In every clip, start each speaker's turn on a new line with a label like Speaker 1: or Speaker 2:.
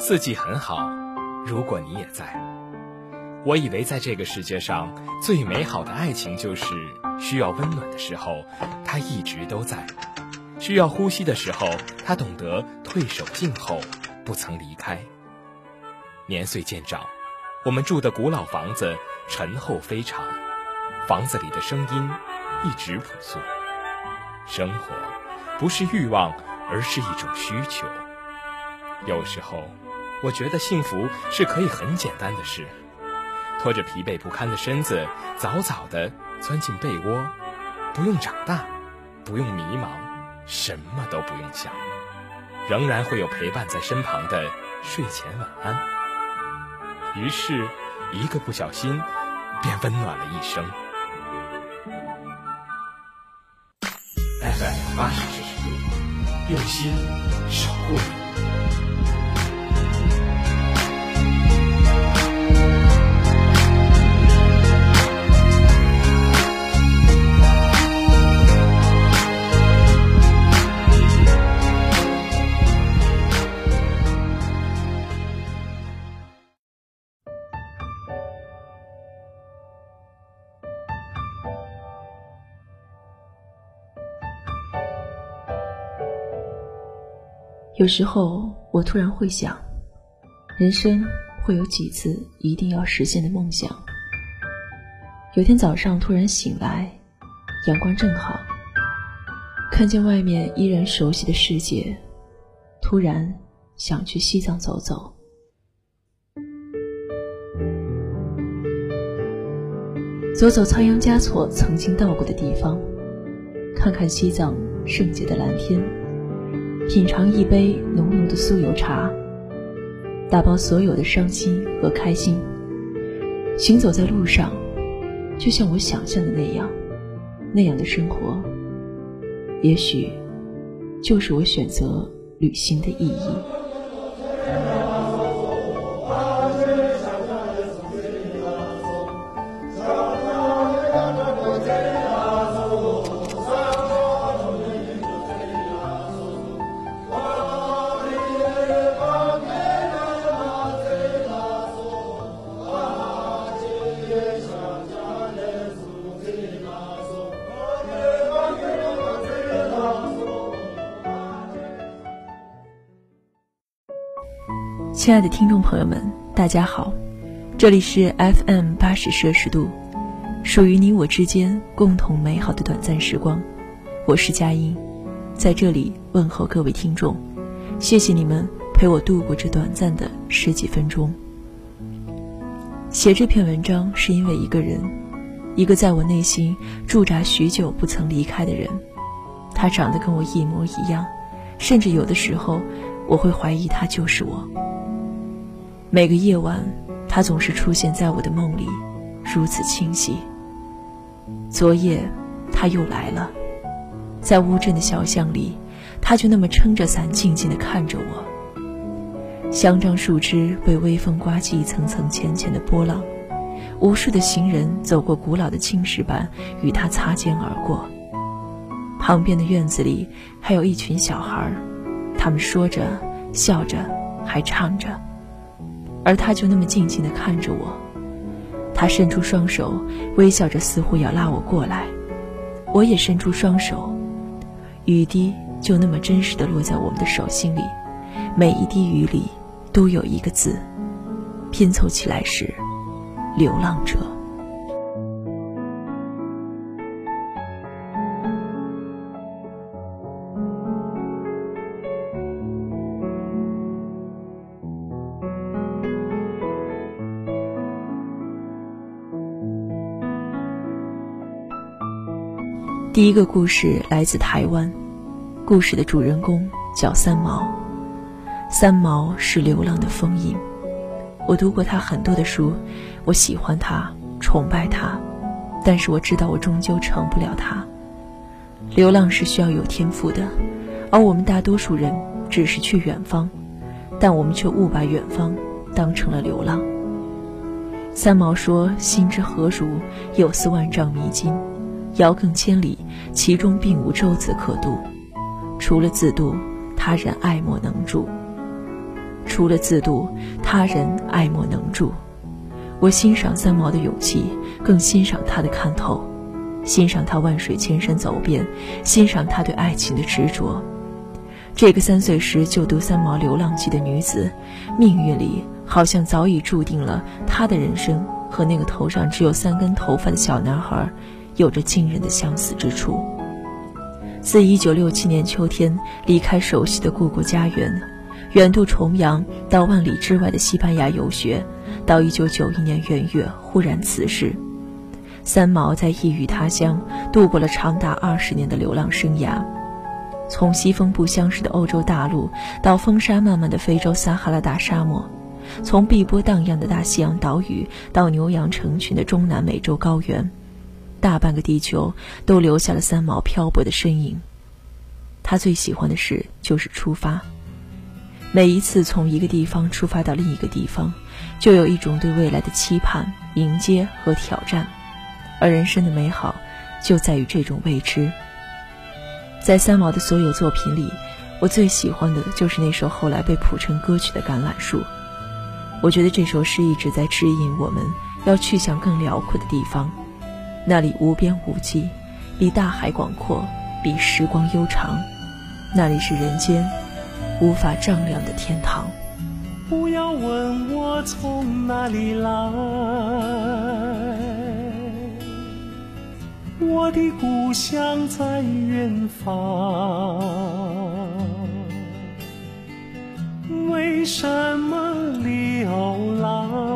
Speaker 1: 四季很好，如果你也在。我以为在这个世界上最美好的爱情就是需要温暖的时候，他一直都在；需要呼吸的时候，他懂得退守静候，不曾离开。年岁渐长，我们住的古老房子陈厚非常，房子里的声音一直朴素。生活不是欲望，而是一种需求。有时候，我觉得幸福是可以很简单的事。拖着疲惫不堪的身子，早早地钻进被窝，不用长大，不用迷茫，什么都不用想，仍然会有陪伴在身旁的睡前晚安。于是，一个不小心，便温暖了一生。FM 八十摄氏度，用心守护。
Speaker 2: 有时候，我突然会想，人生会有几次一定要实现的梦想。有天早上突然醒来，阳光正好，看见外面依然熟悉的世界，突然想去西藏走走，走走仓央嘉措曾经到过的地方，看看西藏圣洁的蓝天。品尝一杯浓浓的酥油茶，打包所有的伤心和开心。行走在路上，就像我想象的那样，那样的生活，也许就是我选择旅行的意义。亲爱的听众朋友们，大家好，这里是 FM 八十摄氏度，属于你我之间共同美好的短暂时光，我是佳音，在这里问候各位听众，谢谢你们陪我度过这短暂的十几分钟。写这篇文章是因为一个人，一个在我内心驻扎许久不曾离开的人，他长得跟我一模一样，甚至有的时候我会怀疑他就是我。每个夜晚，他总是出现在我的梦里，如此清晰。昨夜，他又来了，在乌镇的小巷里，他就那么撑着伞，静静地看着我。香樟树枝被微风刮起一层层浅浅的波浪，无数的行人走过古老的青石板，与他擦肩而过。旁边的院子里还有一群小孩，他们说着、笑着，还唱着。而他就那么静静地看着我，他伸出双手，微笑着，似乎要拉我过来。我也伸出双手，雨滴就那么真实地落在我们的手心里，每一滴雨里都有一个字，拼凑起来是“流浪者”。第一个故事来自台湾，故事的主人公叫三毛。三毛是流浪的封印。我读过他很多的书，我喜欢他，崇拜他，但是我知道我终究成不了他。流浪是需要有天赋的，而我们大多数人只是去远方，但我们却误把远方当成了流浪。三毛说：“心之何如？有似万丈迷津。”遥亘千里，其中并无舟子可渡，除了自渡，他人爱莫能助。除了自渡，他人爱莫能助。我欣赏三毛的勇气，更欣赏他的看透，欣赏他万水千山走遍，欣赏他对爱情的执着。这个三岁时就读三毛《流浪记》的女子，命运里好像早已注定了她的人生和那个头上只有三根头发的小男孩，有着惊人的相似之处。自1967年秋天离开熟悉的故国家园，远渡重洋到万里之外的西班牙游学，到1991年元月忽然辞世，三毛在异域他乡度过了长达二十年的流浪生涯，从西风不相识的欧洲大陆到风沙漫漫的非洲撒哈拉大沙漠，从碧波荡漾的大西洋岛屿到牛羊成群的中南美洲高原。大半个地球都留下了三毛漂泊的身影。他最喜欢的事就是出发。每一次从一个地方出发到另一个地方，就有一种对未来的期盼、迎接和挑战。而人生的美好，就在于这种未知。在三毛的所有作品里，我最喜欢的就是那首后来被谱成歌曲的《橄榄树》。我觉得这首诗一直在指引我们要去向更辽阔的地方。那里无边无际，比大海广阔，比时光悠长。那里是人间无法丈量的天堂。
Speaker 3: 不要问我从哪里来，我的故乡在远方。为什么流浪？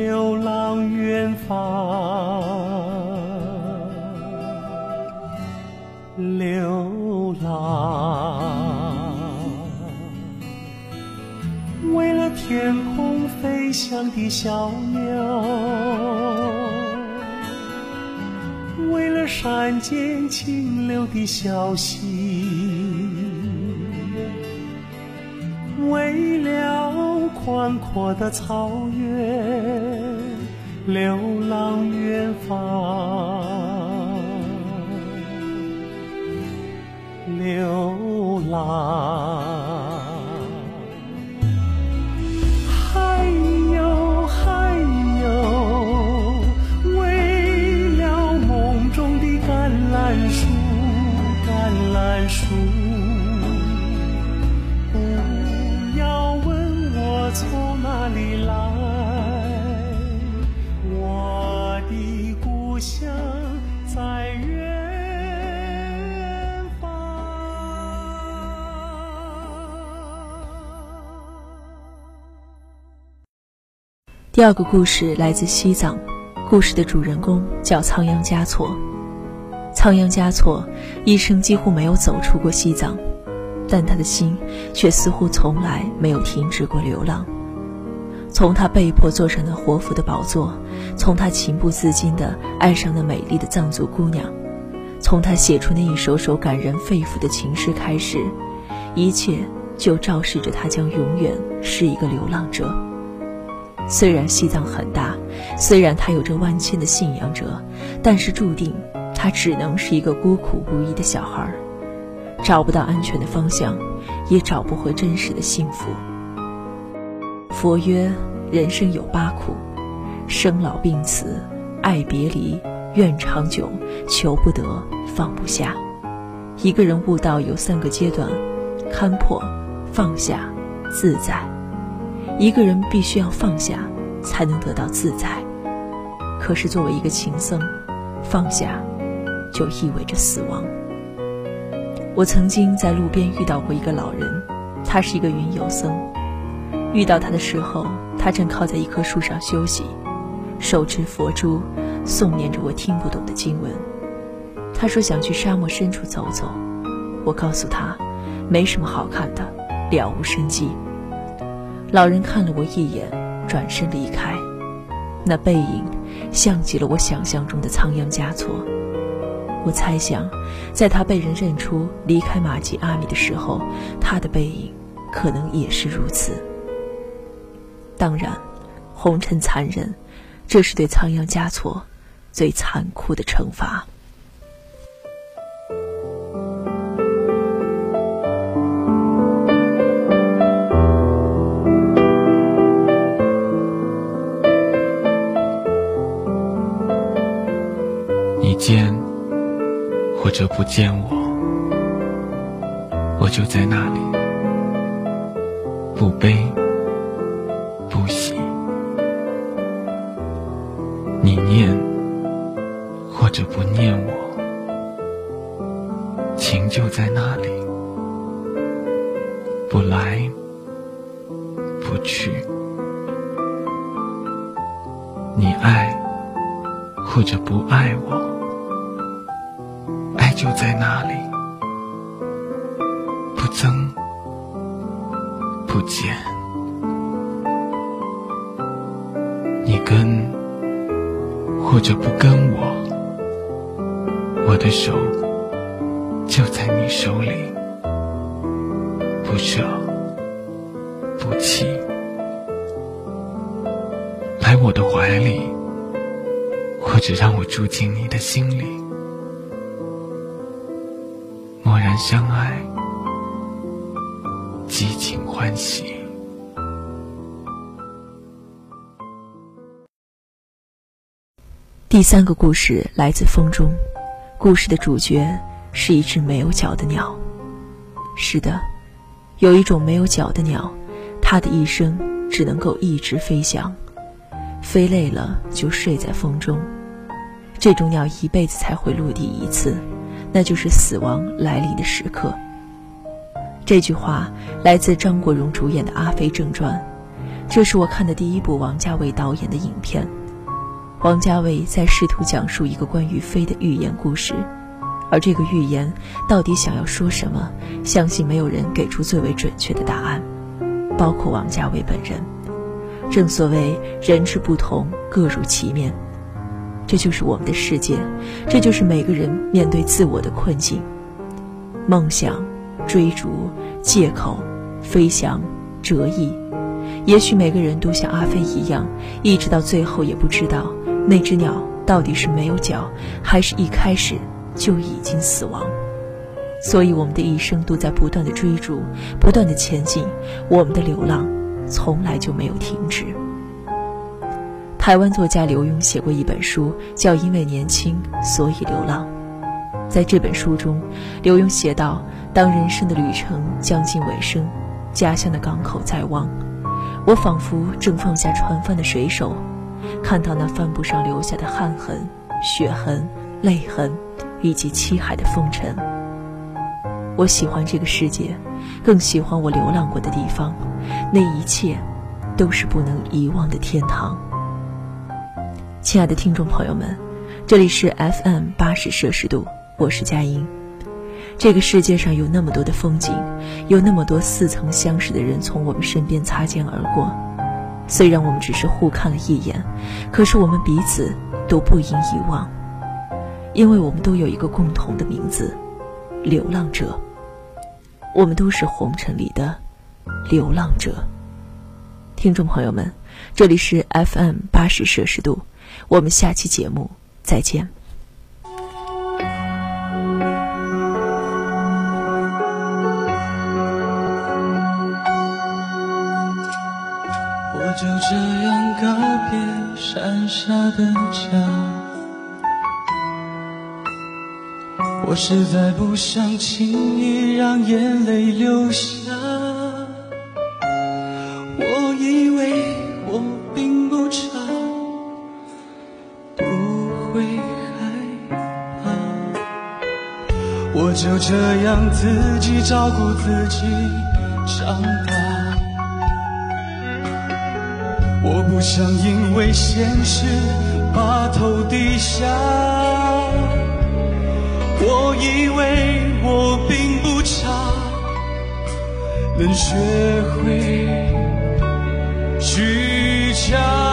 Speaker 3: 流浪远方，流浪，为了天空飞翔的小鸟，为了山间清流的小溪。宽阔的草原，流浪远方，
Speaker 2: 第二个故事来自西藏，故事的主人公叫仓央嘉措。仓央嘉措一生几乎没有走出过西藏。但他的心却似乎从来没有停止过流浪。从他被迫坐上那活佛的宝座，从他情不自禁地爱上那美丽的藏族姑娘，从他写出那一首首感人肺腑的情诗开始，一切就昭示着他将永远是一个流浪者。虽然西藏很大，虽然他有着万千的信仰者，但是注定他只能是一个孤苦无依的小孩。找不到安全的方向，也找不回真实的幸福。佛曰：人生有八苦：生老病死、爱别离、怨长久、求不得、放不下。一个人悟道有三个阶段：看破、放下、自在。一个人必须要放下，才能得到自在。可是作为一个情僧，放下就意味着死亡。我曾经在路边遇到过一个老人，他是一个云游僧。遇到他的时候，他正靠在一棵树上休息，手持佛珠，诵念着我听不懂的经文。他说想去沙漠深处走走。我告诉他，没什么好看的，了无生机。老人看了我一眼，转身离开。那背影，像极了我想象中的仓央嘉措。我猜想，在他被人认出离开玛吉阿米的时候，他的背影可能也是如此。当然，红尘残忍，这是对仓央嘉措最残酷的惩罚。
Speaker 4: 或者不见我，我就在那里，不悲不喜。你念或者不念我，情就在那里，不来不去。你爱或者不爱我，就在那里，不增不减。你跟或者不跟我，我的手就在你手里，不舍不弃。来我的怀里，或者让我住进你的心里，然相爱，激情欢喜。
Speaker 2: 第三个故事来自风中，故事的主角是一只没有脚的鸟。是的，有一种没有脚的鸟，它的一生只能够一直飞翔，飞累了就睡在风中。这种鸟一辈子才会落地一次，那就是死亡来临的时刻。这句话来自张国荣主演的《阿飞正传》，这是我看的第一部王家卫导演的影片。王家卫在试图讲述一个关于飞的寓言故事，而这个寓言到底想要说什么，相信没有人给出最为准确的答案，包括王家卫本人。正所谓人之不同，各如其面，这就是我们的世界，这就是每个人面对自我的困境。梦想、追逐、借口、飞翔、折翼，也许每个人都像阿飞一样，一直到最后也不知道。那只鸟到底是没有脚，还是一开始就已经死亡？所以我们的一生都在不断的追逐，不断的前进，我们的流浪从来就没有停止。台湾作家刘墉写过一本书，叫《因为年轻，所以流浪》。在这本书中，刘墉写道：“当人生的旅程将近尾声，家乡的港口在望，我仿佛正放下船帆的水手。”看到那帆布上留下的汗痕、血痕、泪痕，以及漆海的风尘。我喜欢这个世界，更喜欢我流浪过的地方，那一切，都是不能遗忘的天堂。亲爱的听众朋友们，这里是 FM 八十摄氏度，我是佳音。这个世界上有那么多的风景，有那么多似曾相识的人从我们身边擦肩而过。虽然我们只是互看了一眼，可是我们彼此都不应遗忘，因为我们都有一个共同的名字——流浪者。我们都是红尘里的流浪者。听众朋友们，这里是 FM 八十摄氏度，我们下期节目再见。
Speaker 5: 我就这样告别山下的家，我实在不想轻易让眼泪流下。这样自己照顾自己长大。我不想因为现实把头低下，我以为我并不差，能学会虚假。